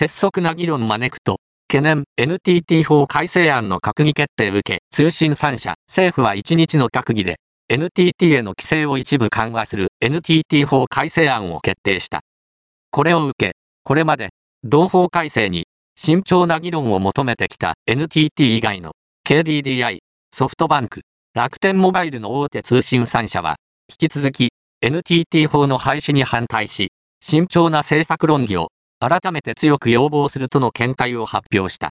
拙速な議論招くと、懸念 NTT 法改正案の閣議決定受け、通信3社、政府は1日の閣議で、NTT への規制を一部緩和する NTT 法改正案を決定した。これを受け、これまで、同法改正に慎重な議論を求めてきた NTT 以外の KDDI、ソフトバンク、楽天モバイルの大手通信3社は、引き続き NTT 法の廃止に反対し、慎重な政策論議を改めて強く要望するとの見解を発表した。